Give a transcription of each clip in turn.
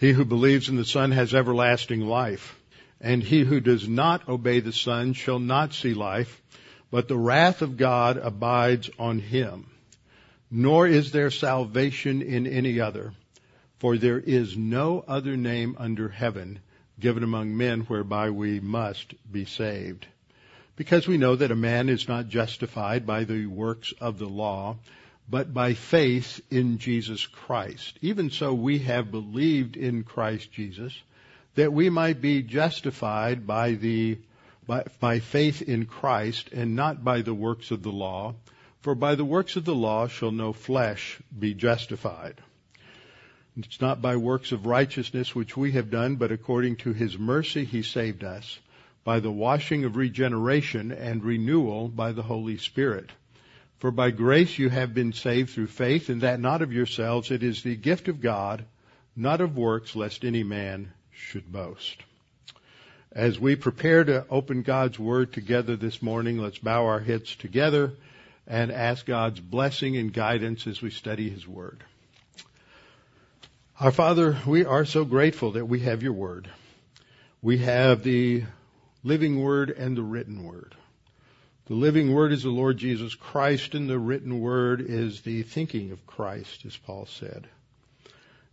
He who believes in the Son has everlasting life, and he who does not obey the Son shall not see life, but the wrath of God abides on him. Nor is there salvation in any other, for there is no other name under heaven given among men whereby we must be saved. Because we know that a man is not justified by the works of the law, but by faith in Jesus Christ. Even so, we have believed in Christ Jesus that we might be justified by the by, by faith in Christ and not by the works of the law. For by the works of the law shall no flesh be justified. It's not by works of righteousness which we have done, but according to his mercy he saved us by the washing of regeneration and renewal by the Holy Spirit for by grace you have been saved through faith, and that not of yourselves, it is the gift of God, not of works, lest any man should boast. As we prepare to open God's Word together this morning, let's bow our heads together and ask God's blessing and guidance as we study His Word. Our Father, we are so grateful that we have your Word. We have the living Word and the written Word. The living word is the Lord Jesus Christ, and the written word is the thinking of Christ, as Paul said.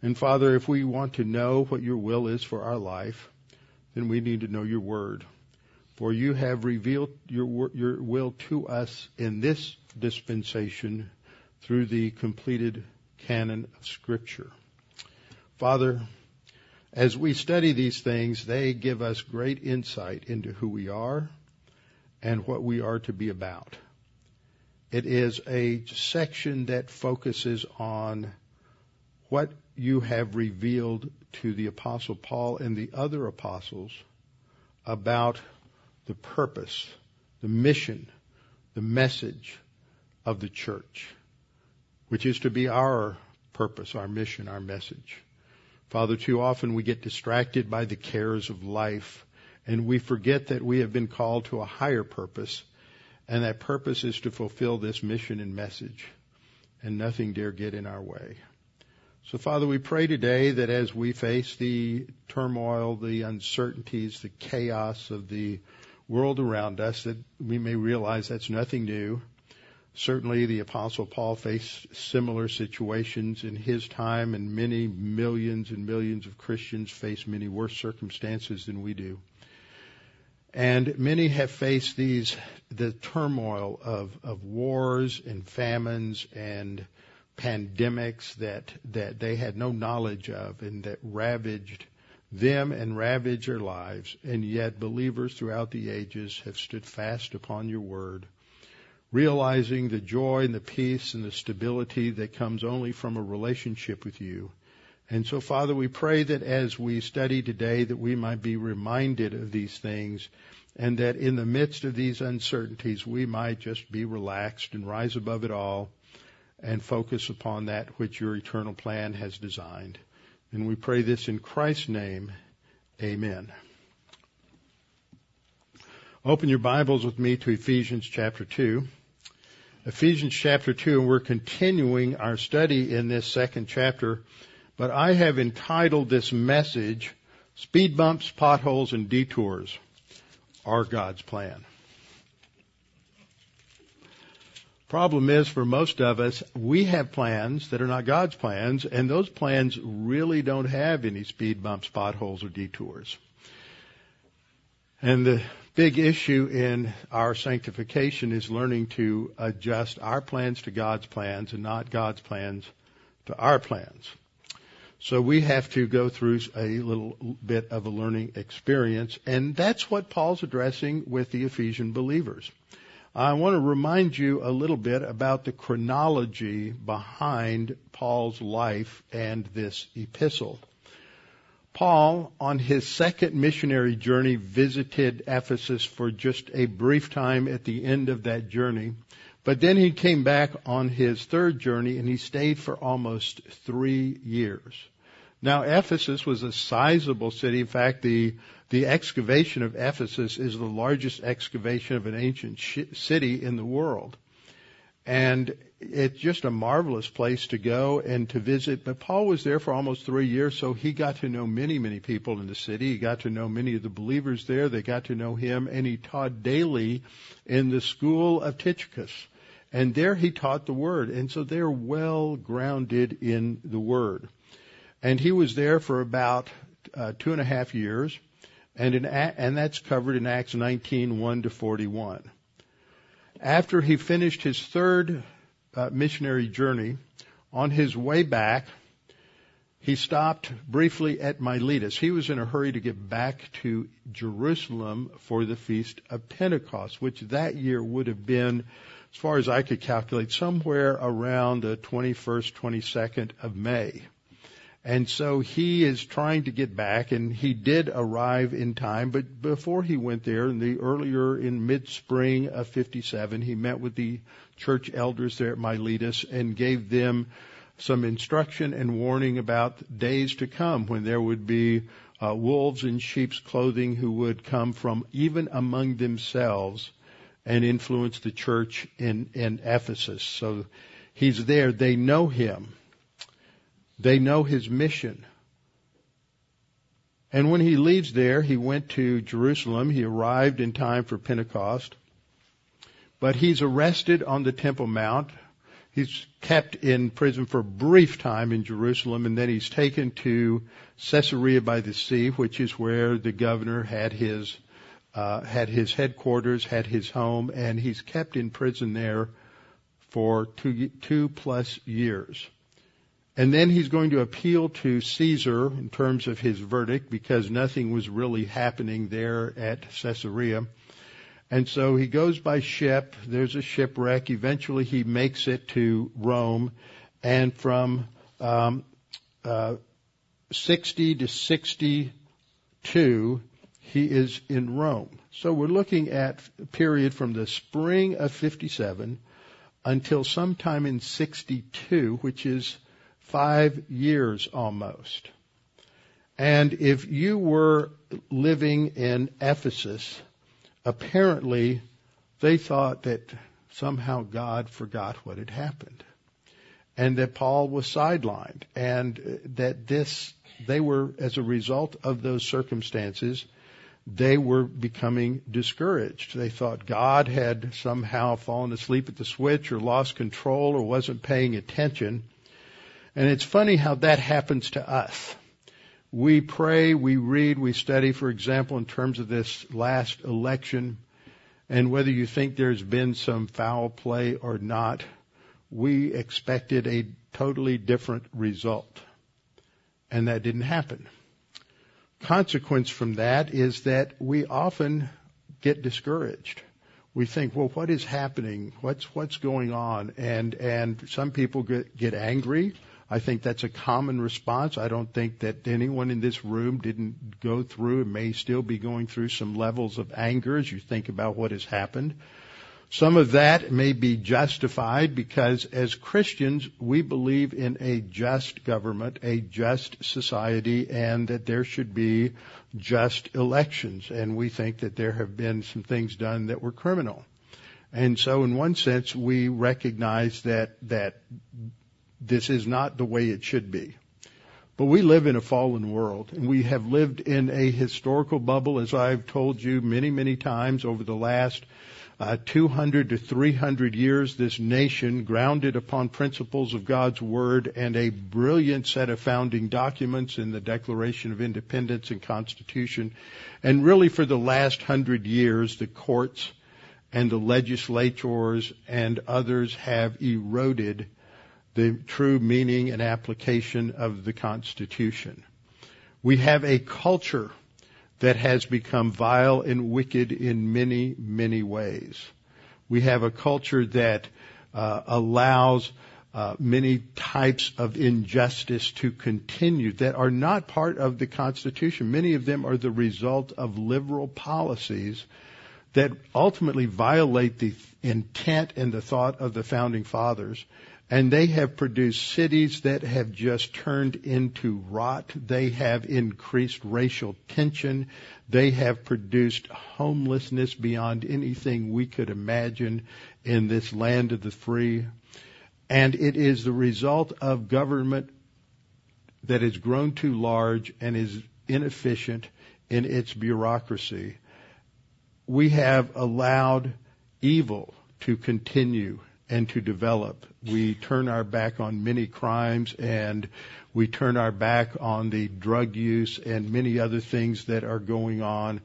And Father, if we want to know what your will is for our life, then we need to know your word. For you have revealed your, your will to us in this dispensation through the completed canon of Scripture. Father, as we study these things, they give us great insight into who we are and what we are to be about. It is a section that focuses on what you have revealed to the apostle Paul and the other apostles about the purpose, the mission, the message of the church, which is to be our purpose, our mission, our message. Father, too often we get distracted by the cares of life and we forget that we have been called to a higher purpose, and that purpose is to fulfill this mission and message, and nothing dare get in our way. So Father, we pray today that as we face the turmoil, the uncertainties, the chaos of the world around us, that we may realize that's nothing new. Certainly the apostle Paul faced similar situations in his time and many millions and millions of Christians face many worse circumstances than we do. And many have faced these, the turmoil of, of wars and famines and pandemics that, that they had no knowledge of and that ravaged them and ravaged their lives. And yet believers throughout the ages have stood fast upon your word, realizing the joy and the peace and the stability that comes only from a relationship with you. And so, Father, we pray that as we study today that we might be reminded of these things and that in the midst of these uncertainties we might just be relaxed and rise above it all and focus upon that which your eternal plan has designed. And we pray this in Christ's name. Amen. Open your Bibles with me to Ephesians chapter 2. Ephesians chapter 2, and we're continuing our study in this second chapter but I have entitled this message, Speed Bumps, Potholes, and Detours are God's Plan. Problem is for most of us, we have plans that are not God's plans, and those plans really don't have any speed bumps, potholes, or detours. And the big issue in our sanctification is learning to adjust our plans to God's plans and not God's plans to our plans. So we have to go through a little bit of a learning experience, and that's what Paul's addressing with the Ephesian believers. I want to remind you a little bit about the chronology behind Paul's life and this epistle. Paul, on his second missionary journey, visited Ephesus for just a brief time at the end of that journey. But then he came back on his third journey and he stayed for almost three years. Now Ephesus was a sizable city. In fact, the, the excavation of Ephesus is the largest excavation of an ancient sh- city in the world. and it's just a marvelous place to go and to visit. But Paul was there for almost three years, so he got to know many, many people in the city. He got to know many of the believers there. They got to know him, and he taught daily in the school of Tychicus. And there he taught the word. And so they're well grounded in the word. And he was there for about uh, two and a half years. And, in, and that's covered in Acts 19, 1 to 41. After he finished his third uh, missionary journey, on his way back, he stopped briefly at Miletus. He was in a hurry to get back to Jerusalem for the Feast of Pentecost, which that year would have been, as far as I could calculate, somewhere around the 21st, 22nd of May. And so he is trying to get back, and he did arrive in time. But before he went there, in the earlier in mid-spring of '57, he met with the church elders there at Miletus and gave them some instruction and warning about days to come when there would be uh, wolves in sheep's clothing who would come from even among themselves and influence the church in, in Ephesus. So he's there. They know him. They know his mission. And when he leaves there, he went to Jerusalem. He arrived in time for Pentecost. But he's arrested on the Temple Mount. He's kept in prison for a brief time in Jerusalem, and then he's taken to Caesarea by the Sea, which is where the governor had his uh, had his headquarters, had his home, and he's kept in prison there for two, two plus years. And then he's going to appeal to Caesar in terms of his verdict because nothing was really happening there at Caesarea. And so he goes by ship. There's a shipwreck. Eventually he makes it to Rome. And from um, uh, 60 to 62, he is in Rome. So we're looking at a period from the spring of 57 until sometime in 62, which is five years almost. And if you were living in Ephesus, apparently they thought that somehow God forgot what had happened. And that Paul was sidelined. And that this, they were, as a result of those circumstances, they were becoming discouraged. They thought God had somehow fallen asleep at the switch or lost control or wasn't paying attention. And it's funny how that happens to us. We pray, we read, we study, for example, in terms of this last election, and whether you think there's been some foul play or not, we expected a totally different result. And that didn't happen. Consequence from that is that we often get discouraged. We think, well, what is happening? What's, what's going on? And, and some people get, get angry. I think that's a common response. I don't think that anyone in this room didn't go through and may still be going through some levels of anger as you think about what has happened. Some of that may be justified because as Christians, we believe in a just government, a just society, and that there should be just elections. And we think that there have been some things done that were criminal. And so in one sense, we recognize that, that this is not the way it should be. But we live in a fallen world and we have lived in a historical bubble as I've told you many, many times over the last uh, 200 to 300 years, this nation grounded upon principles of God's Word and a brilliant set of founding documents in the Declaration of Independence and Constitution. And really for the last hundred years, the courts and the legislators and others have eroded the true meaning and application of the Constitution. We have a culture that has become vile and wicked in many, many ways. We have a culture that uh, allows uh, many types of injustice to continue that are not part of the Constitution. Many of them are the result of liberal policies that ultimately violate the intent and the thought of the founding fathers and they have produced cities that have just turned into rot. They have increased racial tension. They have produced homelessness beyond anything we could imagine in this land of the free. And it is the result of government that has grown too large and is inefficient in its bureaucracy. We have allowed evil to continue and to develop. We turn our back on many crimes and we turn our back on the drug use and many other things that are going on.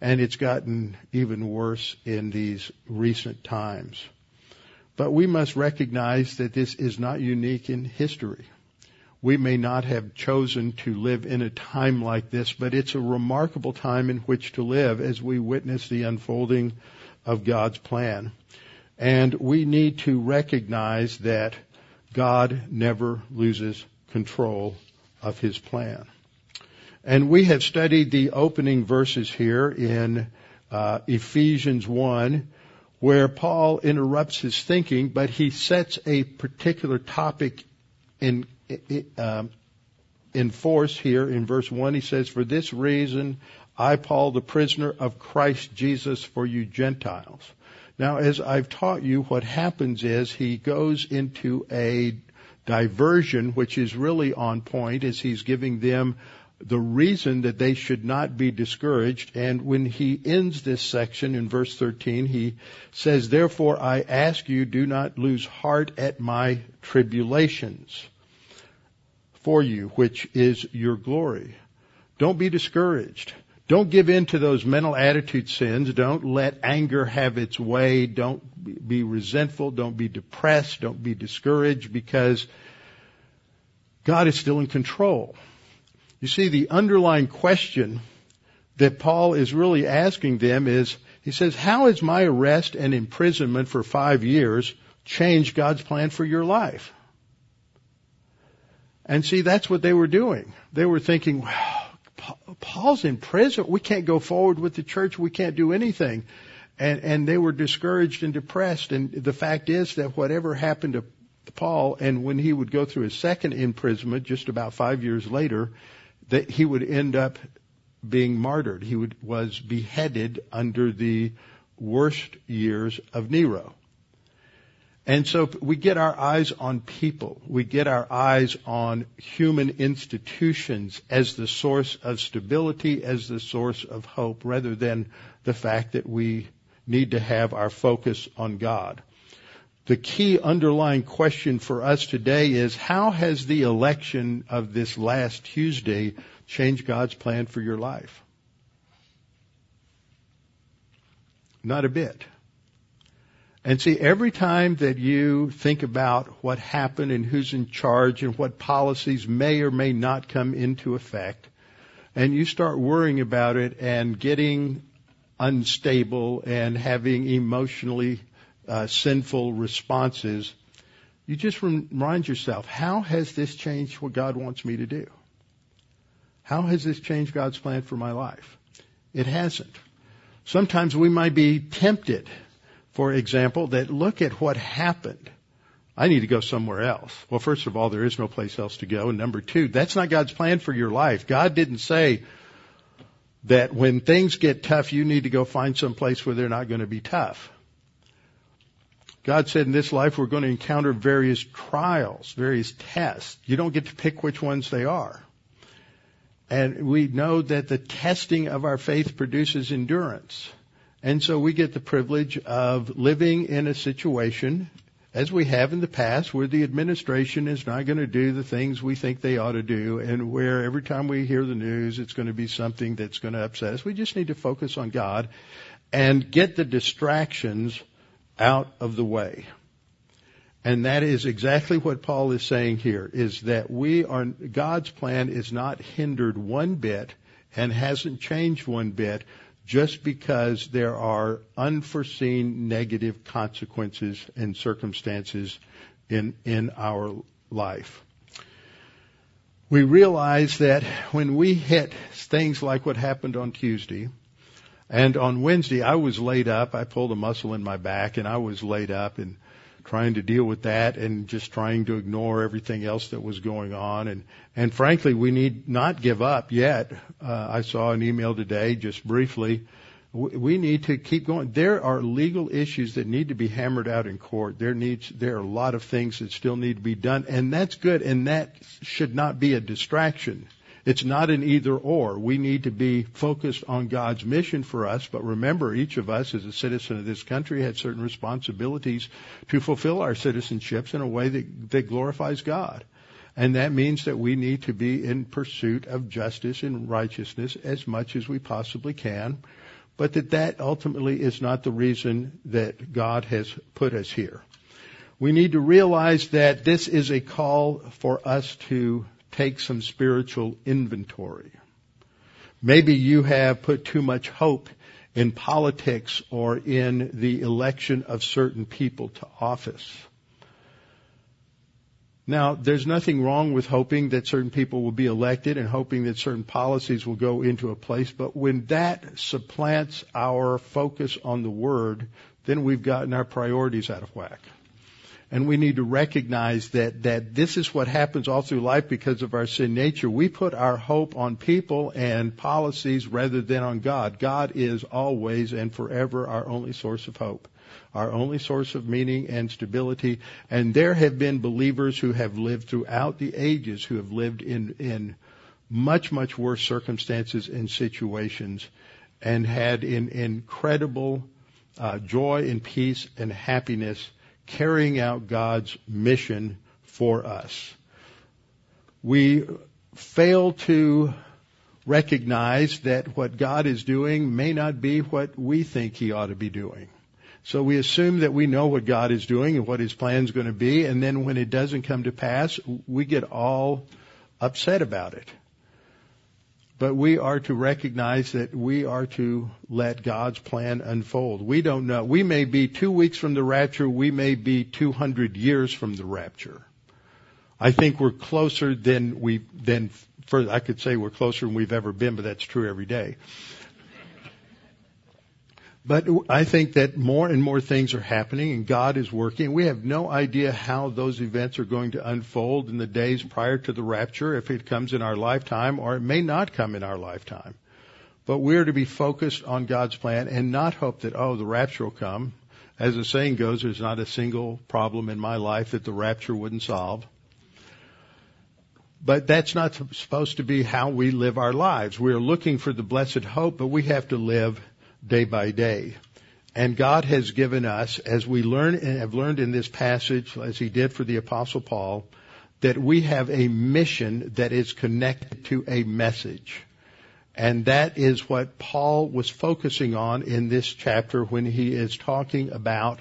And it's gotten even worse in these recent times. But we must recognize that this is not unique in history. We may not have chosen to live in a time like this, but it's a remarkable time in which to live as we witness the unfolding of God's plan. And we need to recognize that God never loses control of his plan. And we have studied the opening verses here in uh, Ephesians 1 where Paul interrupts his thinking, but he sets a particular topic in, um, in force here in verse 1. He says, For this reason, I, Paul, the prisoner of Christ Jesus for you Gentiles. Now, as I've taught you, what happens is he goes into a diversion, which is really on point, as he's giving them the reason that they should not be discouraged. And when he ends this section in verse 13, he says, Therefore I ask you, do not lose heart at my tribulations for you, which is your glory. Don't be discouraged. Don't give in to those mental attitude sins. Don't let anger have its way. Don't be resentful. Don't be depressed. Don't be discouraged because God is still in control. You see, the underlying question that Paul is really asking them is, he says, how has my arrest and imprisonment for five years changed God's plan for your life? And see, that's what they were doing. They were thinking, wow, Paul's in prison. We can't go forward with the church. We can't do anything. And, and they were discouraged and depressed. And the fact is that whatever happened to Paul, and when he would go through his second imprisonment, just about five years later, that he would end up being martyred. He would, was beheaded under the worst years of Nero. And so we get our eyes on people. We get our eyes on human institutions as the source of stability, as the source of hope, rather than the fact that we need to have our focus on God. The key underlying question for us today is how has the election of this last Tuesday changed God's plan for your life? Not a bit. And see, every time that you think about what happened and who's in charge and what policies may or may not come into effect, and you start worrying about it and getting unstable and having emotionally uh, sinful responses, you just remind yourself, how has this changed what God wants me to do? How has this changed God's plan for my life? It hasn't. Sometimes we might be tempted for example, that look at what happened. I need to go somewhere else. Well, first of all, there is no place else to go. And number two, that's not God's plan for your life. God didn't say that when things get tough, you need to go find some place where they're not going to be tough. God said in this life we're going to encounter various trials, various tests. You don't get to pick which ones they are. And we know that the testing of our faith produces endurance. And so we get the privilege of living in a situation, as we have in the past, where the administration is not going to do the things we think they ought to do, and where every time we hear the news, it's going to be something that's going to upset us. We just need to focus on God and get the distractions out of the way. And that is exactly what Paul is saying here, is that we are, God's plan is not hindered one bit and hasn't changed one bit just because there are unforeseen negative consequences and circumstances in, in our life. We realize that when we hit things like what happened on Tuesday, and on Wednesday I was laid up, I pulled a muscle in my back and I was laid up and trying to deal with that and just trying to ignore everything else that was going on. And, and frankly, we need not give up yet. Uh, I saw an email today, just briefly. We need to keep going. There are legal issues that need to be hammered out in court. There needs, there are a lot of things that still need to be done, and that's good, and that should not be a distraction. It's not an either or. We need to be focused on God's mission for us, but remember, each of us as a citizen of this country had certain responsibilities to fulfill our citizenships in a way that, that glorifies God. And that means that we need to be in pursuit of justice and righteousness as much as we possibly can, but that that ultimately is not the reason that God has put us here. We need to realize that this is a call for us to take some spiritual inventory. Maybe you have put too much hope in politics or in the election of certain people to office. Now, there's nothing wrong with hoping that certain people will be elected and hoping that certain policies will go into a place, but when that supplants our focus on the Word, then we've gotten our priorities out of whack. And we need to recognize that, that this is what happens all through life because of our sin nature. We put our hope on people and policies rather than on God. God is always and forever our only source of hope, our only source of meaning and stability. And there have been believers who have lived throughout the ages who have lived in, in much, much worse circumstances and situations and had in incredible uh, joy and peace and happiness carrying out God's mission for us. We fail to recognize that what God is doing may not be what we think He ought to be doing. So we assume that we know what God is doing and what His plan is going to be, and then when it doesn't come to pass, we get all upset about it. But we are to recognize that we are to let God's plan unfold. We don't know. We may be two weeks from the rapture. We may be 200 years from the rapture. I think we're closer than we, than, for, I could say we're closer than we've ever been, but that's true every day. But I think that more and more things are happening and God is working. We have no idea how those events are going to unfold in the days prior to the rapture, if it comes in our lifetime or it may not come in our lifetime. But we're to be focused on God's plan and not hope that, oh, the rapture will come. As the saying goes, there's not a single problem in my life that the rapture wouldn't solve. But that's not supposed to be how we live our lives. We're looking for the blessed hope, but we have to live day by day. And God has given us, as we learn and have learned in this passage, as He did for the Apostle Paul, that we have a mission that is connected to a message. And that is what Paul was focusing on in this chapter when he is talking about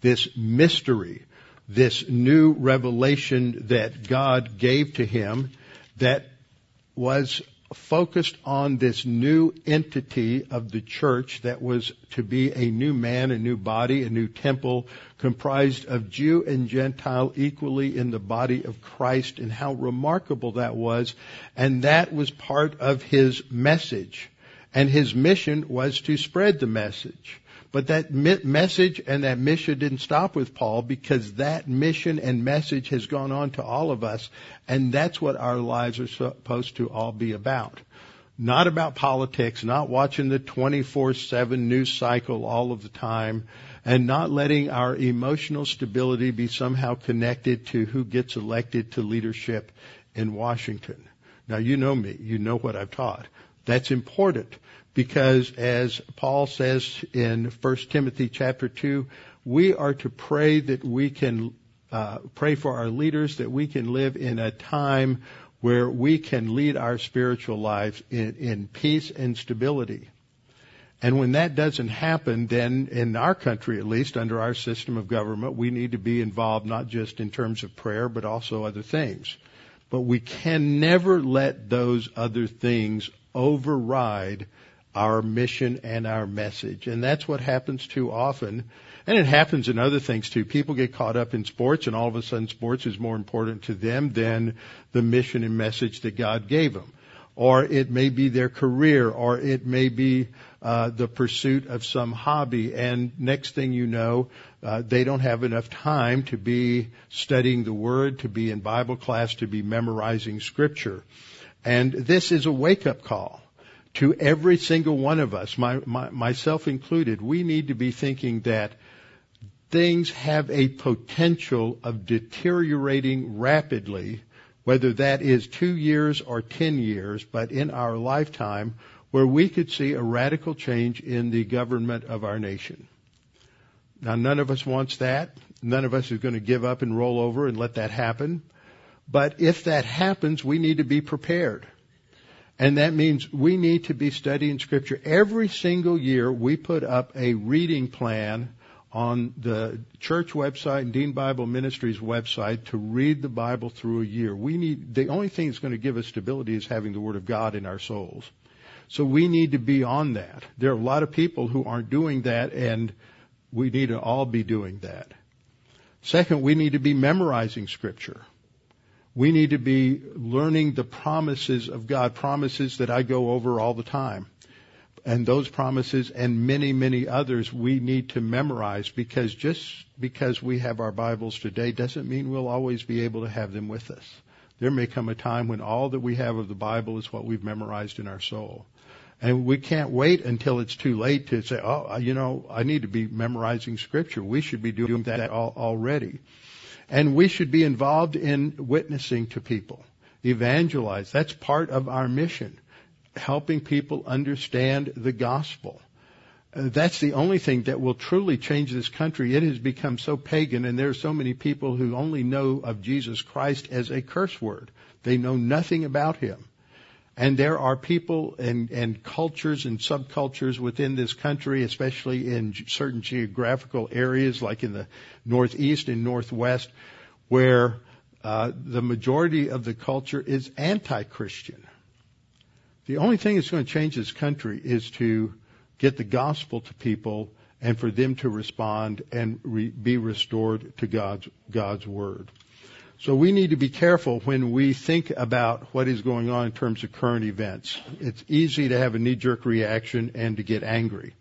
this mystery, this new revelation that God gave to him that was focused on this new entity of the church that was to be a new man, a new body, a new temple comprised of Jew and Gentile equally in the body of Christ and how remarkable that was. And that was part of his message. And his mission was to spread the message. But that message and that mission didn't stop with Paul because that mission and message has gone on to all of us. And that's what our lives are supposed to all be about. Not about politics, not watching the 24-7 news cycle all of the time, and not letting our emotional stability be somehow connected to who gets elected to leadership in Washington. Now you know me. You know what I've taught. That's important because as Paul says in 1 Timothy chapter 2, we are to pray that we can uh, pray for our leaders that we can live in a time where we can lead our spiritual lives in, in peace and stability. And when that doesn't happen, then in our country, at least under our system of government, we need to be involved not just in terms of prayer, but also other things. But we can never let those other things override our mission and our message. And that's what happens too often. And it happens in other things too. People get caught up in sports and all of a sudden sports is more important to them than the mission and message that God gave them. or it may be their career, or it may be uh, the pursuit of some hobby. And next thing you know, uh, they don't have enough time to be studying the Word, to be in Bible class, to be memorizing Scripture. And this is a wake-up call to every single one of us, my, my, myself included. We need to be thinking that things have a potential of deteriorating rapidly whether that is two years or ten years, but in our lifetime, where we could see a radical change in the government of our nation. Now, none of us wants that. None of us is going to give up and roll over and let that happen. But if that happens, we need to be prepared. And that means we need to be studying scripture. Every single year we put up a reading plan on the church website and Dean Bible Ministries website to read the Bible through a year. We need, the only thing that's going to give us stability is having the Word of God in our souls. So we need to be on that. There are a lot of people who aren't doing that and we need to all be doing that. Second, we need to be memorizing scripture. We need to be learning the promises of God, promises that I go over all the time and those promises and many, many others we need to memorize because just because we have our Bibles today doesn't mean we'll always be able to have them with us. There may come a time when all that we have of the Bible is what we've memorized in our soul. And we can't wait until it's too late to say, oh, you know, I need to be memorizing scripture. We should be doing that already. And we should be involved in witnessing to people. Evangelize. That's part of our mission helping people understand the gospel. Uh, that's the only thing that will truly change this country. It has become so pagan and there are so many people who only know of Jesus Christ as a curse word. They know nothing about him. And there are people and, and cultures and subcultures within this country, especially in certain geographical areas like in the Northeast and Northwest, where uh, the majority of the culture is anti-Christian. The only thing that's going to change this country is to get the gospel to people and for them to respond and re- be restored to God's, God's word. So we need to be careful when we think about what is going on in terms of current events. It's easy to have a knee-jerk reaction and to get angry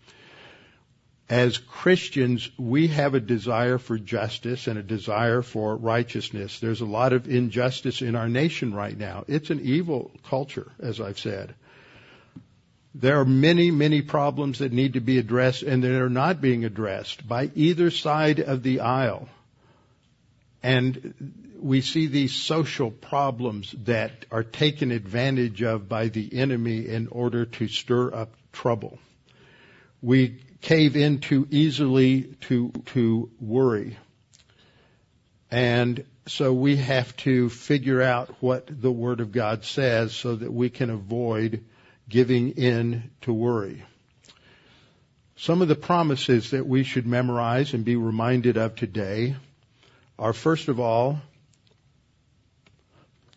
as Christians, we have a desire for justice and a desire for righteousness. There's a lot of injustice in our nation right now. It's an evil culture, as I've said. There are many, many problems that need to be addressed and that are not being addressed by either side of the aisle. And we see these social problems that are taken advantage of by the enemy in order to stir up trouble. We cave in too easily to, to worry. And so we have to figure out what the Word of God says so that we can avoid giving in to worry. Some of the promises that we should memorize and be reminded of today are first of all,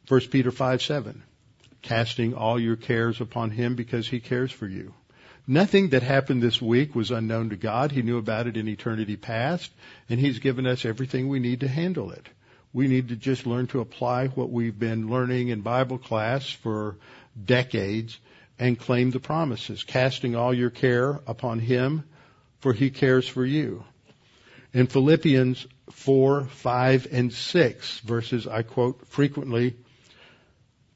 1 Peter 5 7, casting all your cares upon him because he cares for you. Nothing that happened this week was unknown to God. He knew about it in eternity past, and He's given us everything we need to handle it. We need to just learn to apply what we've been learning in Bible class for decades and claim the promises, casting all your care upon Him, for He cares for you. In Philippians 4, 5, and 6, verses I quote frequently,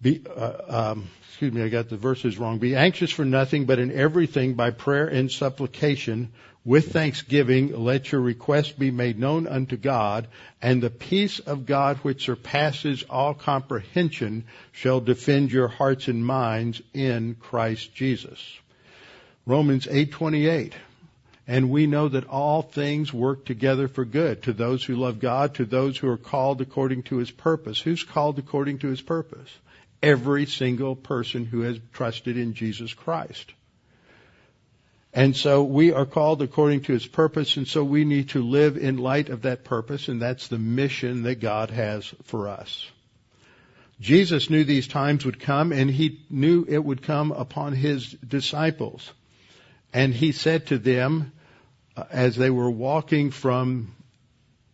be, uh, um, excuse me, I got the verses wrong. Be anxious for nothing, but in everything by prayer and supplication with thanksgiving, let your requests be made known unto God, and the peace of God which surpasses all comprehension shall defend your hearts and minds in Christ Jesus. Romans 8:28. And we know that all things work together for good to those who love God, to those who are called according to his purpose. Who's called according to his purpose? every single person who has trusted in Jesus Christ. And so we are called according to his purpose, and so we need to live in light of that purpose, and that's the mission that God has for us. Jesus knew these times would come, and he knew it would come upon his disciples. And he said to them, uh, as they were walking from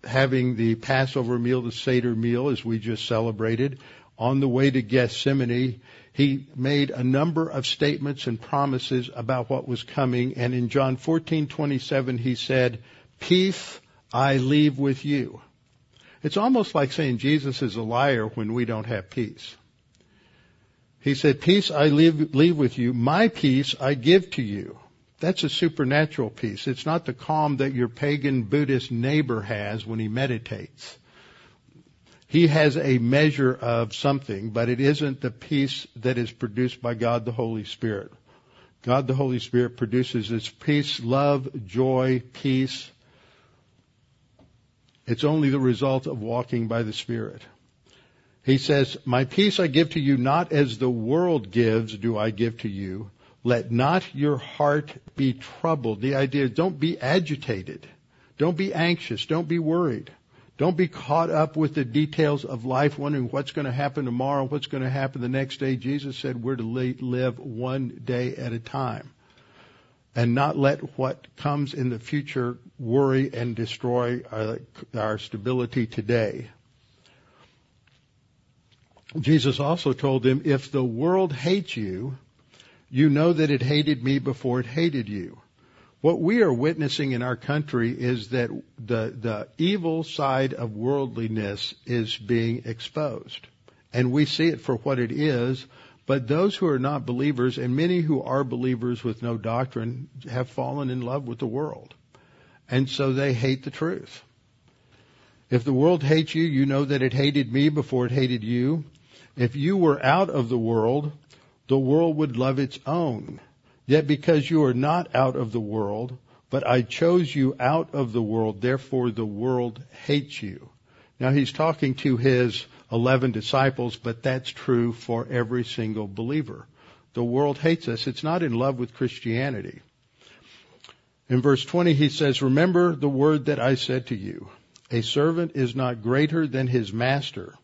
having the Passover meal, the Seder meal, as we just celebrated, on the way to Gethsemane, he made a number of statements and promises about what was coming. And in John 14:27, he said, "Peace I leave with you." It's almost like saying Jesus is a liar when we don't have peace. He said, "Peace I leave, leave with you. My peace I give to you." That's a supernatural peace. It's not the calm that your pagan Buddhist neighbor has when he meditates. He has a measure of something, but it isn't the peace that is produced by God the Holy Spirit. God the Holy Spirit produces this peace, love, joy, peace. It's only the result of walking by the Spirit. He says, My peace I give to you not as the world gives do I give to you. Let not your heart be troubled. The idea don't be agitated. Don't be anxious. Don't be worried. Don't be caught up with the details of life, wondering what's going to happen tomorrow, what's going to happen the next day. Jesus said we're to live one day at a time and not let what comes in the future worry and destroy our, our stability today. Jesus also told them, if the world hates you, you know that it hated me before it hated you. What we are witnessing in our country is that the, the evil side of worldliness is being exposed. And we see it for what it is, but those who are not believers and many who are believers with no doctrine have fallen in love with the world. And so they hate the truth. If the world hates you, you know that it hated me before it hated you. If you were out of the world, the world would love its own. Yet because you are not out of the world, but I chose you out of the world, therefore the world hates you. Now he's talking to his 11 disciples, but that's true for every single believer. The world hates us. It's not in love with Christianity. In verse 20 he says, remember the word that I said to you. A servant is not greater than his master.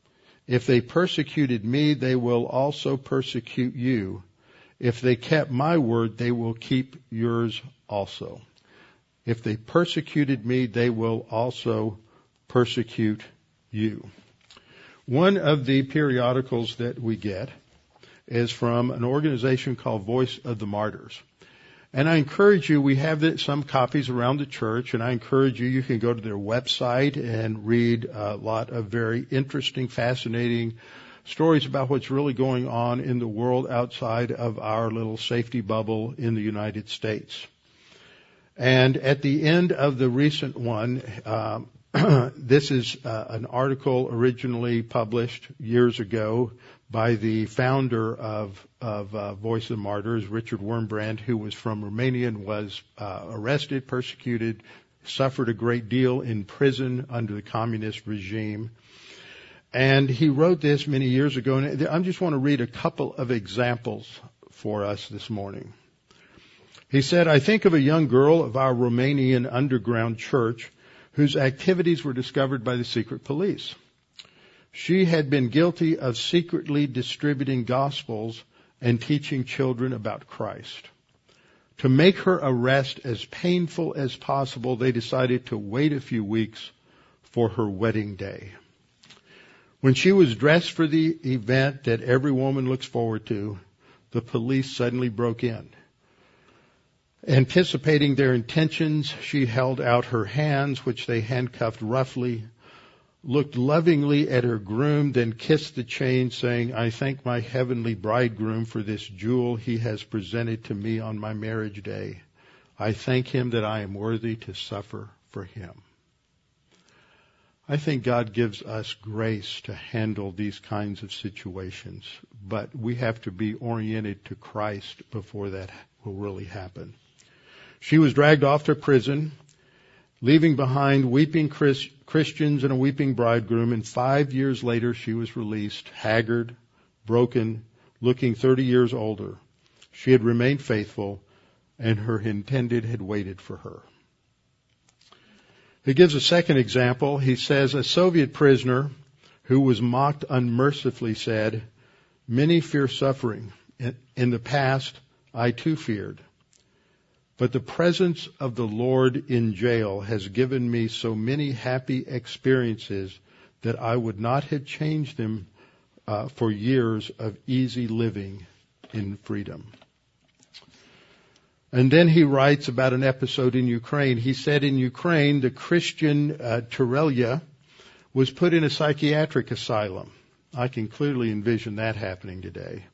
If they persecuted me, they will also persecute you. If they kept my word, they will keep yours also. If they persecuted me, they will also persecute you. One of the periodicals that we get is from an organization called Voice of the Martyrs. And I encourage you, we have some copies around the church, and I encourage you, you can go to their website and read a lot of very interesting, fascinating stories about what's really going on in the world outside of our little safety bubble in the United States. And at the end of the recent one, um, this is uh, an article originally published years ago by the founder of, of uh, Voice of Martyrs, Richard Wurmbrand, who was from Romania and was uh, arrested, persecuted, suffered a great deal in prison under the communist regime. And he wrote this many years ago, and I just want to read a couple of examples for us this morning. He said, I think of a young girl of our Romanian underground church whose activities were discovered by the secret police. She had been guilty of secretly distributing gospels and teaching children about Christ. To make her arrest as painful as possible, they decided to wait a few weeks for her wedding day. When she was dressed for the event that every woman looks forward to, the police suddenly broke in. Anticipating their intentions, she held out her hands, which they handcuffed roughly, looked lovingly at her groom, then kissed the chain, saying, I thank my heavenly bridegroom for this jewel he has presented to me on my marriage day. I thank him that I am worthy to suffer for him. I think God gives us grace to handle these kinds of situations, but we have to be oriented to Christ before that will really happen. She was dragged off to prison leaving behind weeping Chris, Christians and a weeping bridegroom, and five years later she was released, haggard, broken, looking 30 years older. She had remained faithful, and her intended had waited for her. He gives a second example. He says, a Soviet prisoner who was mocked unmercifully said, many fear suffering. In the past, I too feared. But the presence of the Lord in jail has given me so many happy experiences that I would not have changed them uh, for years of easy living in freedom. And then he writes about an episode in Ukraine. He said in Ukraine, the Christian uh, Turelia was put in a psychiatric asylum. I can clearly envision that happening today.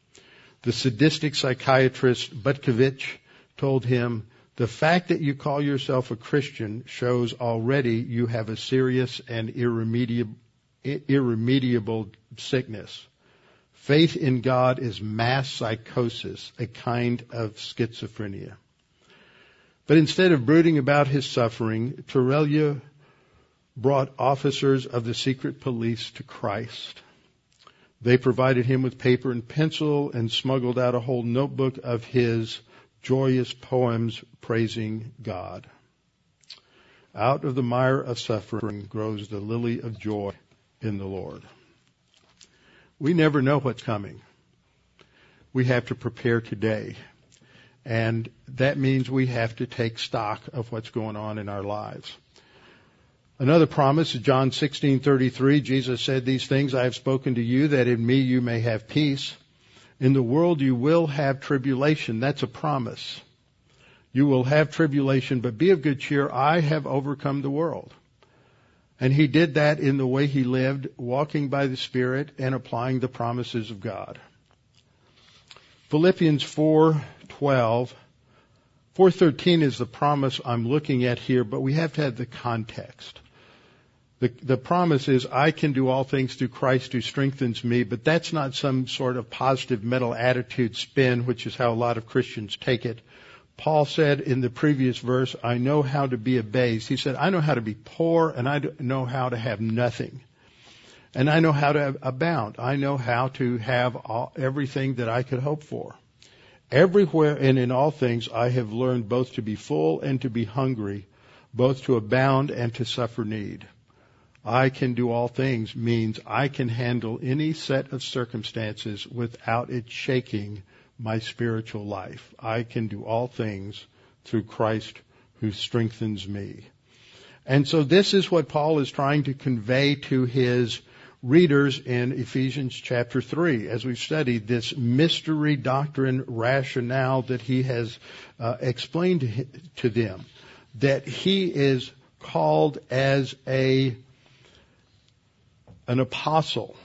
The sadistic psychiatrist Butkovich told him, the fact that you call yourself a Christian shows already you have a serious and irremediable, irremediable sickness. Faith in God is mass psychosis, a kind of schizophrenia. But instead of brooding about his suffering, Turelia brought officers of the secret police to Christ. They provided him with paper and pencil and smuggled out a whole notebook of his joyous poems praising God. Out of the mire of suffering grows the lily of joy in the Lord. We never know what's coming. We have to prepare today. And that means we have to take stock of what's going on in our lives. Another promise is John 16:33. Jesus said, "These things I have spoken to you that in me you may have peace. In the world you will have tribulation." That's a promise. You will have tribulation, but be of good cheer. I have overcome the world. And he did that in the way he lived, walking by the Spirit and applying the promises of God. Philippians 4:12 413 is the promise I'm looking at here, but we have to have the context. The, the promise is, I can do all things through Christ who strengthens me, but that's not some sort of positive mental attitude spin, which is how a lot of Christians take it. Paul said in the previous verse, I know how to be abased. He said, I know how to be poor and I know how to have nothing. And I know how to abound. I know how to have all, everything that I could hope for. Everywhere and in all things I have learned both to be full and to be hungry, both to abound and to suffer need. I can do all things means I can handle any set of circumstances without it shaking my spiritual life. I can do all things through Christ who strengthens me. And so this is what Paul is trying to convey to his readers in Ephesians chapter 3 as we've studied this mystery doctrine rationale that he has uh, explained to them that he is called as a an apostle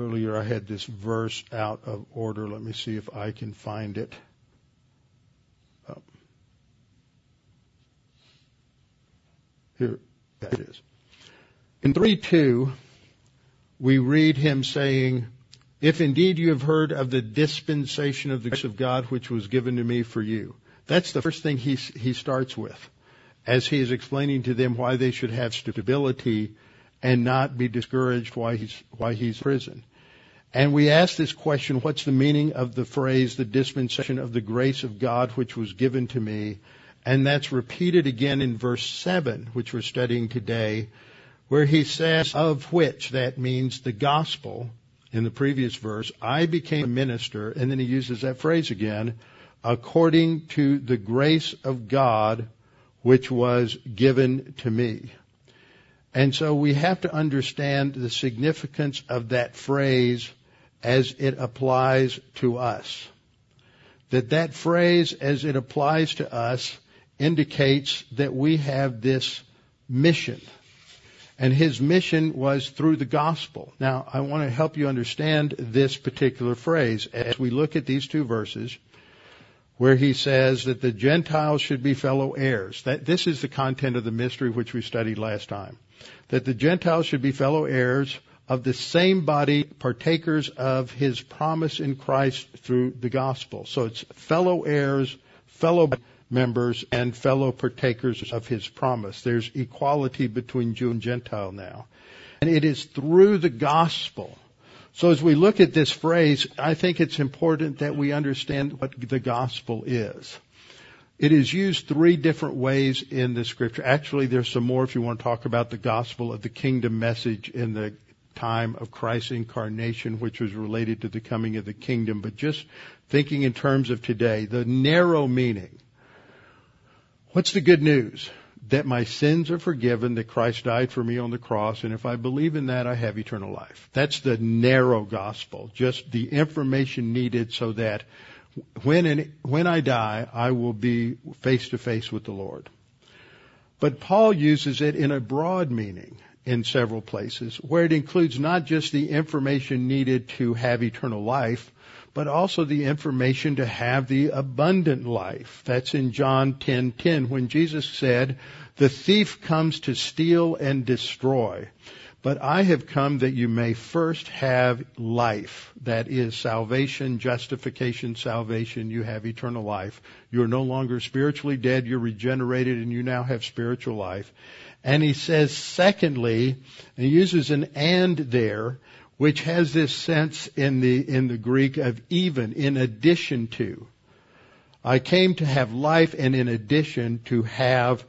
Earlier I had this verse out of order. Let me see if I can find it. Oh. Here it is. In 3-2, we read him saying, If indeed you have heard of the dispensation of the grace of God which was given to me for you. That's the first thing he, he starts with as he is explaining to them why they should have stability and not be discouraged why he's, why he's in prison. And we ask this question, what's the meaning of the phrase, the dispensation of the grace of God which was given to me? And that's repeated again in verse 7, which we're studying today, where he says, of which, that means the gospel, in the previous verse, I became a minister, and then he uses that phrase again, according to the grace of God which was given to me. And so we have to understand the significance of that phrase as it applies to us. That that phrase as it applies to us indicates that we have this mission. And his mission was through the gospel. Now, I want to help you understand this particular phrase as we look at these two verses where he says that the Gentiles should be fellow heirs. That, this is the content of the mystery which we studied last time. That the Gentiles should be fellow heirs of the same body, partakers of his promise in Christ through the gospel. So it's fellow heirs, fellow members, and fellow partakers of his promise. There's equality between Jew and Gentile now. And it is through the gospel. So as we look at this phrase, I think it's important that we understand what the gospel is. It is used three different ways in the scripture. Actually, there's some more if you want to talk about the gospel of the kingdom message in the time of Christ's incarnation, which was related to the coming of the kingdom, but just thinking in terms of today, the narrow meaning. What's the good news? That my sins are forgiven, that Christ died for me on the cross, and if I believe in that, I have eternal life. That's the narrow gospel, just the information needed so that when, when I die, I will be face to face with the Lord. But Paul uses it in a broad meaning in several places, where it includes not just the information needed to have eternal life, but also the information to have the abundant life. That's in John 10:10 when Jesus said, "The thief comes to steal and destroy." But I have come that you may first have life. That is salvation, justification, salvation. You have eternal life. You are no longer spiritually dead. You're regenerated and you now have spiritual life. And he says, secondly, and he uses an and there, which has this sense in the, in the Greek of even, in addition to. I came to have life and in addition to have,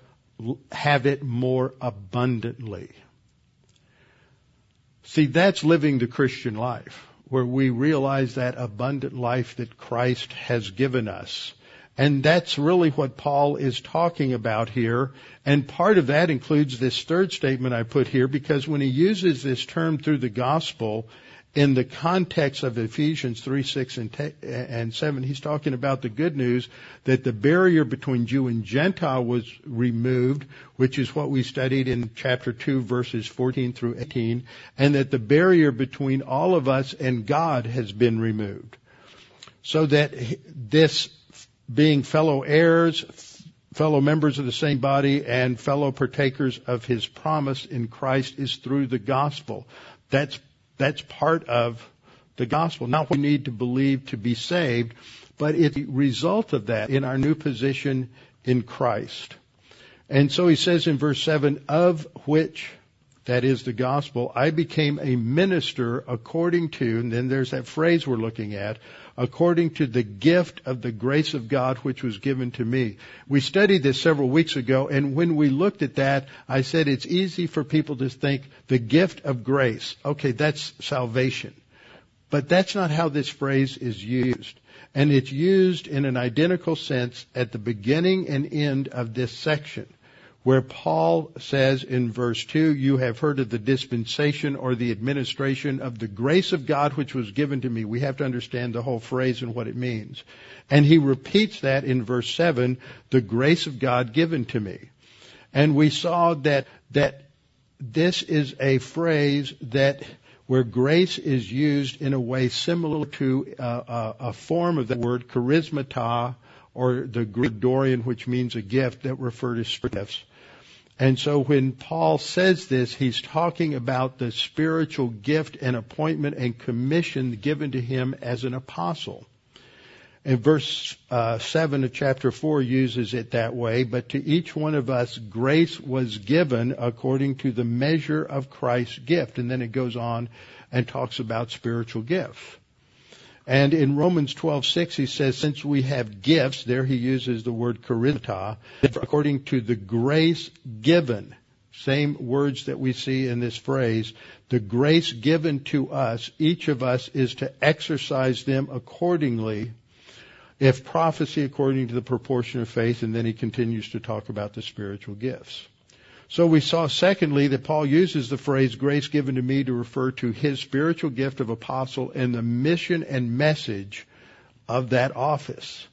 have it more abundantly. See, that's living the Christian life, where we realize that abundant life that Christ has given us. And that's really what Paul is talking about here. And part of that includes this third statement I put here because when he uses this term through the gospel, in the context of Ephesians 3, 6, and, te- and 7, he's talking about the good news that the barrier between Jew and Gentile was removed, which is what we studied in chapter 2, verses 14 through 18, and that the barrier between all of us and God has been removed. So that this being fellow heirs, fellow members of the same body, and fellow partakers of his promise in Christ is through the gospel. That's that's part of the gospel. Not what we need to believe to be saved, but it's the result of that in our new position in Christ. And so he says in verse 7, of which, that is the gospel, I became a minister according to, and then there's that phrase we're looking at, according to the gift of the grace of God which was given to me. We studied this several weeks ago, and when we looked at that, I said it's easy for people to think the gift of grace. Okay, that's salvation. But that's not how this phrase is used. And it's used in an identical sense at the beginning and end of this section where Paul says in verse 2, you have heard of the dispensation or the administration of the grace of God which was given to me. We have to understand the whole phrase and what it means. And he repeats that in verse 7, the grace of God given to me. And we saw that, that this is a phrase that where grace is used in a way similar to uh, a, a form of the word charismata or the Greek dorea, which means a gift that refer to gifts. And so when Paul says this, he's talking about the spiritual gift and appointment and commission given to him as an apostle. And verse uh, 7 of chapter 4 uses it that way, but to each one of us grace was given according to the measure of Christ's gift. And then it goes on and talks about spiritual gifts. And in Romans 12:6 he says, since we have gifts, there he uses the word charisma, according to the grace given. Same words that we see in this phrase. The grace given to us, each of us is to exercise them accordingly. If prophecy according to the proportion of faith, and then he continues to talk about the spiritual gifts. So we saw secondly that Paul uses the phrase grace given to me to refer to his spiritual gift of apostle and the mission and message of that office.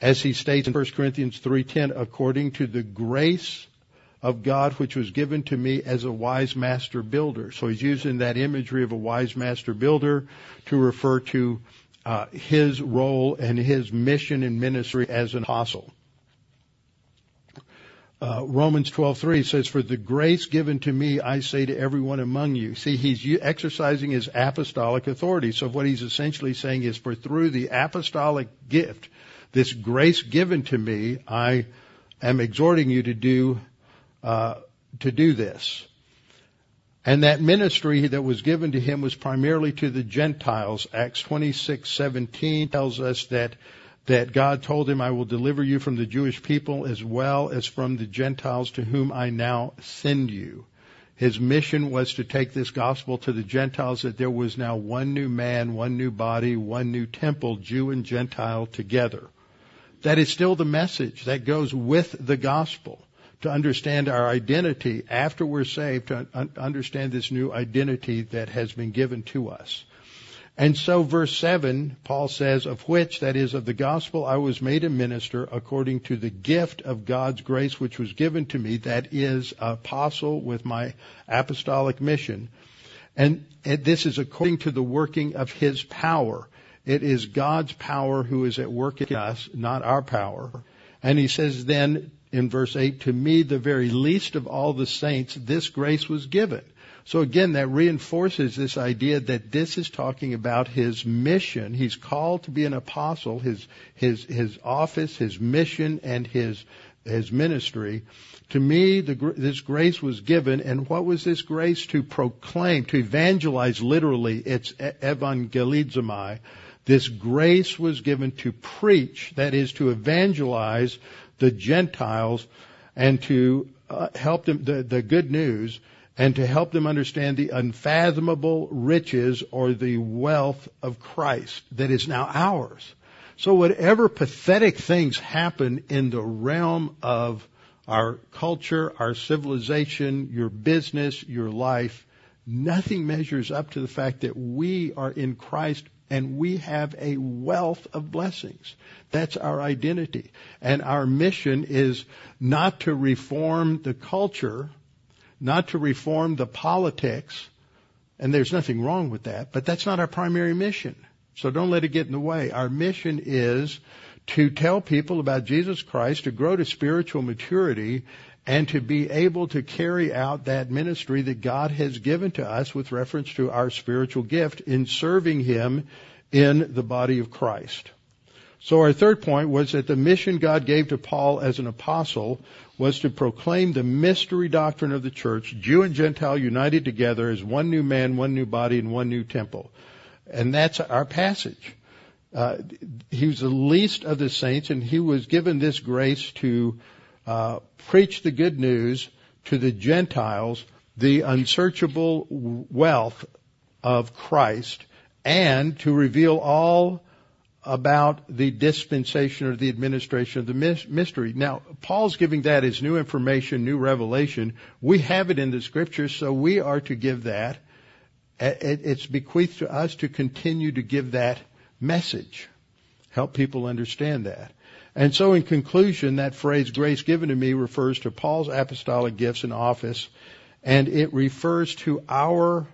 As he states in 1 Corinthians 3:10 according to the grace of God which was given to me as a wise master builder. So he's using that imagery of a wise master builder to refer to uh, his role and his mission and ministry as an apostle uh, Romans 12:3 says, "For the grace given to me, I say to everyone among you." See, he's exercising his apostolic authority. So what he's essentially saying is, "For through the apostolic gift, this grace given to me, I am exhorting you to do uh, to do this." And that ministry that was given to him was primarily to the Gentiles. Acts 26:17 tells us that that God told him, I will deliver you from the Jewish people as well as from the Gentiles to whom I now send you. His mission was to take this gospel to the Gentiles that there was now one new man, one new body, one new temple, Jew and Gentile together. That is still the message that goes with the gospel to understand our identity after we're saved, to understand this new identity that has been given to us. And so verse 7, Paul says, of which, that is, of the gospel, I was made a minister according to the gift of God's grace which was given to me, that is, apostle with my apostolic mission. And this is according to the working of his power. It is God's power who is at work in us, not our power. And he says then in verse 8, to me, the very least of all the saints, this grace was given so again, that reinforces this idea that this is talking about his mission. He's called to be an apostle, his, his, his office, his mission, and his, his ministry. To me, the, this grace was given, and what was this grace? To proclaim, to evangelize literally, it's evangelizomai. This grace was given to preach, that is to evangelize the Gentiles and to uh, help them, the, the good news, and to help them understand the unfathomable riches or the wealth of Christ that is now ours. So whatever pathetic things happen in the realm of our culture, our civilization, your business, your life, nothing measures up to the fact that we are in Christ and we have a wealth of blessings. That's our identity. And our mission is not to reform the culture, not to reform the politics, and there's nothing wrong with that, but that's not our primary mission. So don't let it get in the way. Our mission is to tell people about Jesus Christ, to grow to spiritual maturity, and to be able to carry out that ministry that God has given to us with reference to our spiritual gift in serving Him in the body of Christ. So our third point was that the mission God gave to Paul as an apostle was to proclaim the mystery doctrine of the church, Jew and Gentile united together as one new man, one new body, and one new temple. And that's our passage. Uh, he was the least of the saints, and he was given this grace to uh, preach the good news to the Gentiles, the unsearchable wealth of Christ, and to reveal all about the dispensation or the administration of the mystery. Now, Paul's giving that as new information, new revelation. We have it in the scriptures, so we are to give that. It's bequeathed to us to continue to give that message. Help people understand that. And so in conclusion, that phrase, grace given to me, refers to Paul's apostolic gifts and office, and it refers to our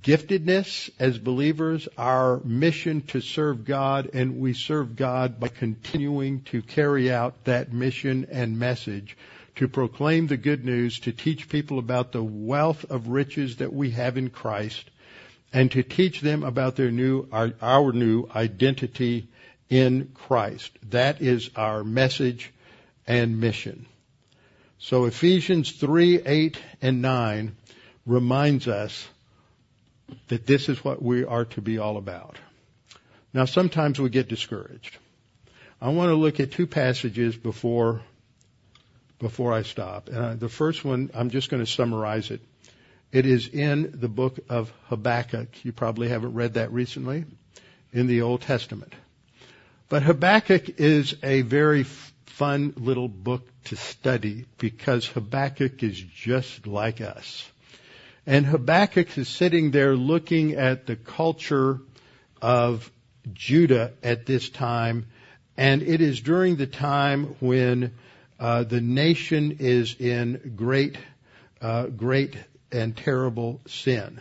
giftedness as believers, our mission to serve God, and we serve God by continuing to carry out that mission and message to proclaim the good news, to teach people about the wealth of riches that we have in Christ, and to teach them about their new, our, our new identity in Christ. That is our message and mission. So Ephesians 3, 8, and 9 reminds us that this is what we are to be all about. Now, sometimes we get discouraged. I want to look at two passages before before I stop. Uh, the first one, I'm just going to summarize it. It is in the book of Habakkuk. You probably haven't read that recently in the Old Testament. But Habakkuk is a very fun little book to study because Habakkuk is just like us. And Habakkuk is sitting there looking at the culture of Judah at this time, and it is during the time when uh, the nation is in great, uh, great and terrible sin,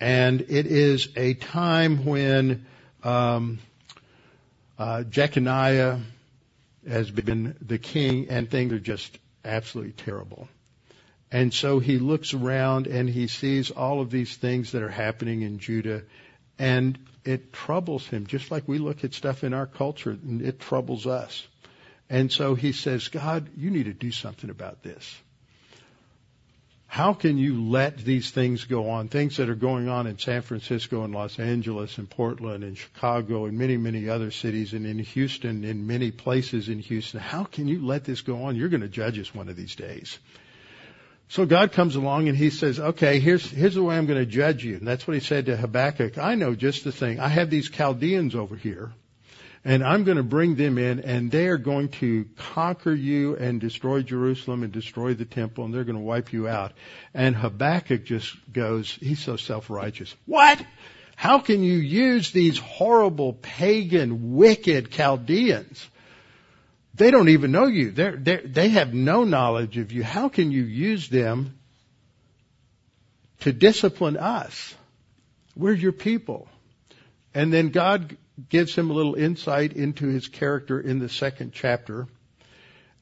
and it is a time when um, uh, Jeconiah has been the king, and things are just absolutely terrible. And so he looks around and he sees all of these things that are happening in Judah and it troubles him just like we look at stuff in our culture and it troubles us. And so he says, God, you need to do something about this. How can you let these things go on? Things that are going on in San Francisco and Los Angeles and Portland and Chicago and many, many other cities and in Houston, in many places in Houston. How can you let this go on? You're going to judge us one of these days. So God comes along and he says, okay, here's, here's the way I'm going to judge you. And that's what he said to Habakkuk. I know just the thing. I have these Chaldeans over here and I'm going to bring them in and they are going to conquer you and destroy Jerusalem and destroy the temple and they're going to wipe you out. And Habakkuk just goes, he's so self-righteous. What? How can you use these horrible pagan, wicked Chaldeans? They don't even know you. They're, they're, they have no knowledge of you. How can you use them to discipline us? We're your people. And then God gives him a little insight into his character in the second chapter.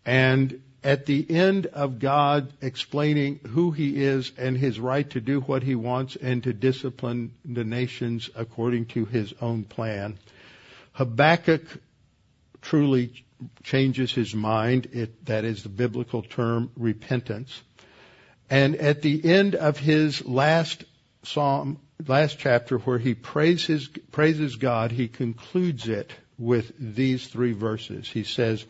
And at the end of God explaining who he is and his right to do what he wants and to discipline the nations according to his own plan, Habakkuk truly changes his mind. It, that is the biblical term repentance. And at the end of his last psalm, last chapter where he praises, praises God, he concludes it with these three verses. He says,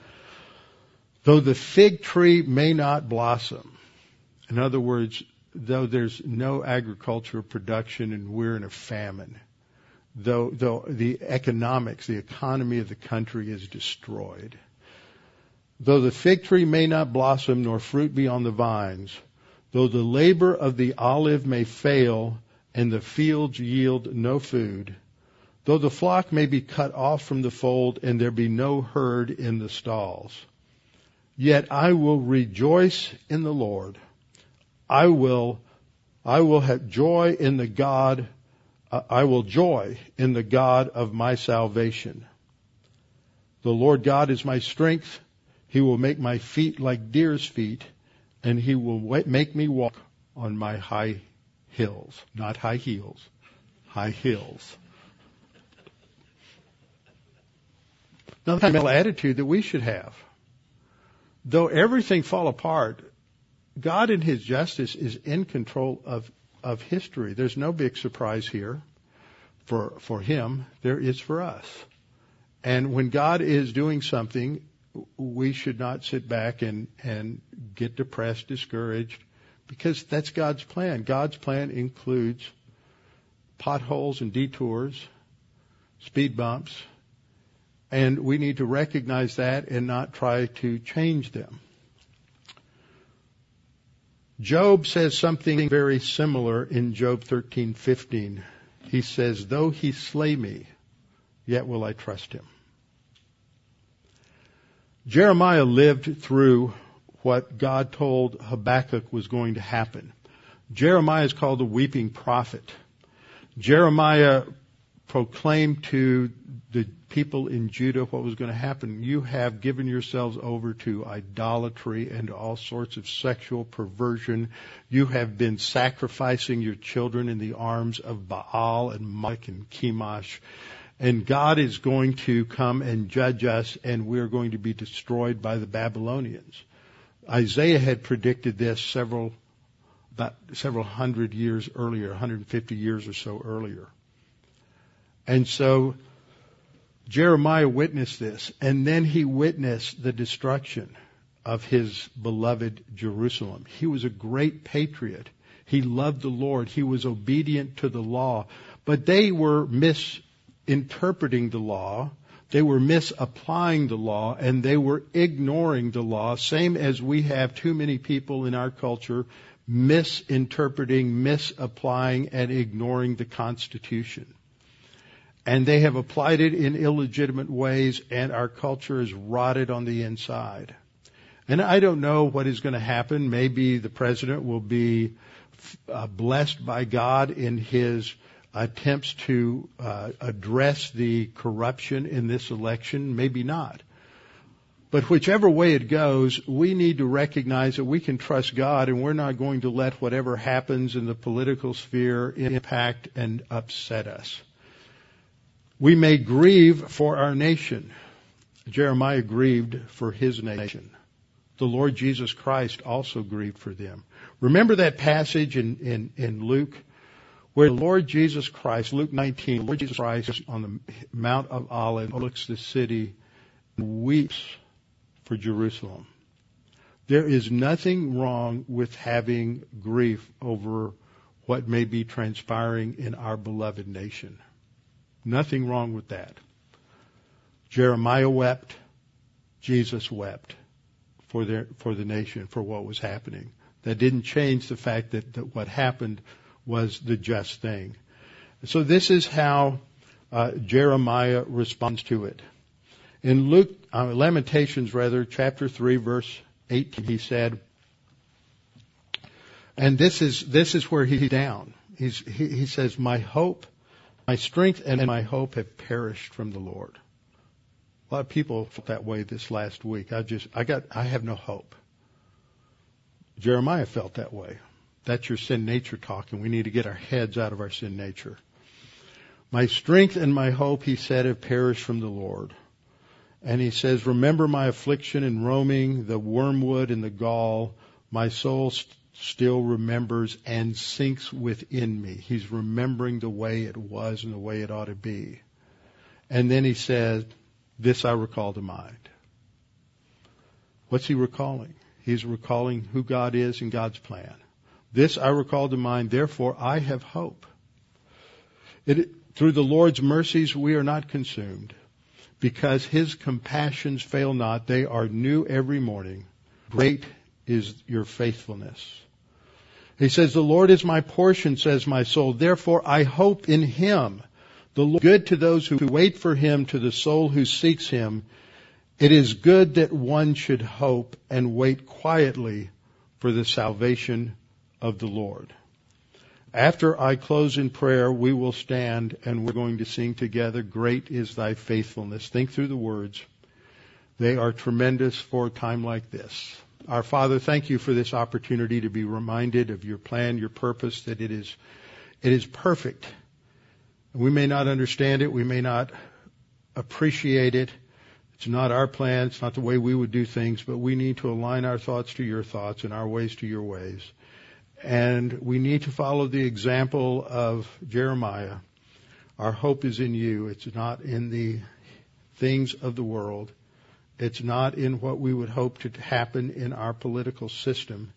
though the fig tree may not blossom, in other words, though there's no agricultural production and we're in a famine, though, though the economics, the economy of the country is destroyed. Though the fig tree may not blossom nor fruit be on the vines, though the labor of the olive may fail and the fields yield no food, though the flock may be cut off from the fold and there be no herd in the stalls, yet I will rejoice in the Lord. I will, I will have joy in the God I will joy in the God of my salvation. The Lord God is my strength. He will make my feet like deer's feet, and he will make me walk on my high hills, not high heels, high hills. Now, Another fundamental attitude that we should have. Though everything fall apart, God in His justice is in control of of history. There's no big surprise here for, for him. There is for us. And when God is doing something, we should not sit back and, and get depressed, discouraged, because that's God's plan. God's plan includes potholes and detours, speed bumps, and we need to recognize that and not try to change them. Job says something very similar in Job 13:15. He says, "Though he slay me, yet will I trust him." Jeremiah lived through what God told Habakkuk was going to happen. Jeremiah is called the weeping prophet. Jeremiah proclaimed to the people in Judah what was going to happen. You have given yourselves over to idolatry and all sorts of sexual perversion. You have been sacrificing your children in the arms of Baal and Mike and Chemosh. And God is going to come and judge us and we're going to be destroyed by the Babylonians. Isaiah had predicted this several, about several hundred years earlier, 150 years or so earlier. And so Jeremiah witnessed this, and then he witnessed the destruction of his beloved Jerusalem. He was a great patriot. He loved the Lord. He was obedient to the law. But they were misinterpreting the law. They were misapplying the law and they were ignoring the law, same as we have too many people in our culture misinterpreting, misapplying, and ignoring the Constitution and they have applied it in illegitimate ways and our culture is rotted on the inside. And I don't know what is going to happen. Maybe the president will be uh, blessed by God in his attempts to uh, address the corruption in this election. Maybe not. But whichever way it goes, we need to recognize that we can trust God and we're not going to let whatever happens in the political sphere impact and upset us. We may grieve for our nation. Jeremiah grieved for his nation. The Lord Jesus Christ also grieved for them. Remember that passage in, in, in Luke where the Lord Jesus Christ, Luke 19, Lord Jesus Christ on the Mount of Olives looks the city and weeps for Jerusalem. There is nothing wrong with having grief over what may be transpiring in our beloved nation. Nothing wrong with that. Jeremiah wept. Jesus wept for their, for the nation, for what was happening. That didn't change the fact that, that what happened was the just thing. So this is how uh, Jeremiah responds to it. In Luke, uh, Lamentations rather, chapter 3 verse 18, he said, and this is, this is where he's down. He's, he, he says, my hope, my strength and my hope have perished from the Lord. A lot of people felt that way this last week. I just, I got, I have no hope. Jeremiah felt that way. That's your sin nature talking. We need to get our heads out of our sin nature. My strength and my hope, he said, have perished from the Lord. And he says, remember my affliction and roaming, the wormwood and the gall. My soul st- still remembers and sinks within me. He's remembering the way it was and the way it ought to be. And then he says, this I recall to mind. What's he recalling? He's recalling who God is and God's plan. This I recall to mind, therefore I have hope. It, through the Lord's mercies we are not consumed, because his compassions fail not. They are new every morning. Great is your faithfulness. He says, the Lord is my portion, says my soul. Therefore I hope in him. The Lord good to those who wait for him, to the soul who seeks him. It is good that one should hope and wait quietly for the salvation of the Lord. After I close in prayer, we will stand and we're going to sing together, Great is thy faithfulness. Think through the words. They are tremendous for a time like this. Our Father, thank you for this opportunity to be reminded of your plan, your purpose, that it is, it is perfect we may not understand it. We may not appreciate it. It's not our plan. It's not the way we would do things, but we need to align our thoughts to your thoughts and our ways to your ways. And we need to follow the example of Jeremiah. Our hope is in you. It's not in the things of the world. It's not in what we would hope to happen in our political system.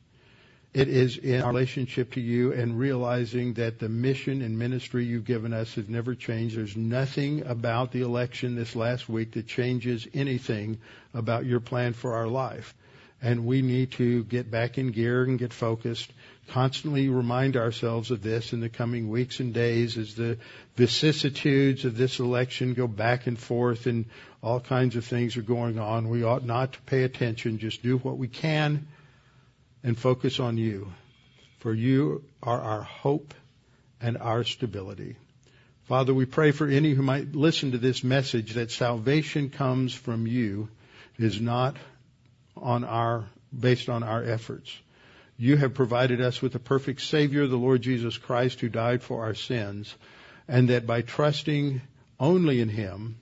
It is in our relationship to you and realizing that the mission and ministry you've given us has never changed. There's nothing about the election this last week that changes anything about your plan for our life. And we need to get back in gear and get focused, constantly remind ourselves of this in the coming weeks and days as the vicissitudes of this election go back and forth and all kinds of things are going on. We ought not to pay attention, just do what we can and focus on you, for you are our hope and our stability. Father, we pray for any who might listen to this message that salvation comes from you is not on our, based on our efforts. You have provided us with a perfect Savior, the Lord Jesus Christ, who died for our sins, and that by trusting only in Him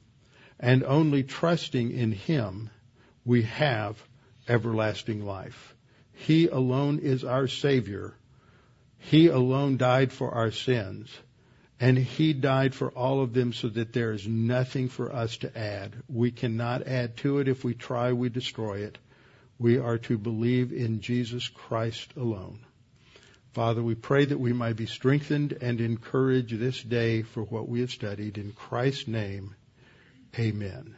and only trusting in Him, we have everlasting life. He alone is our Savior. He alone died for our sins. And He died for all of them so that there is nothing for us to add. We cannot add to it. If we try, we destroy it. We are to believe in Jesus Christ alone. Father, we pray that we might be strengthened and encouraged this day for what we have studied. In Christ's name, amen.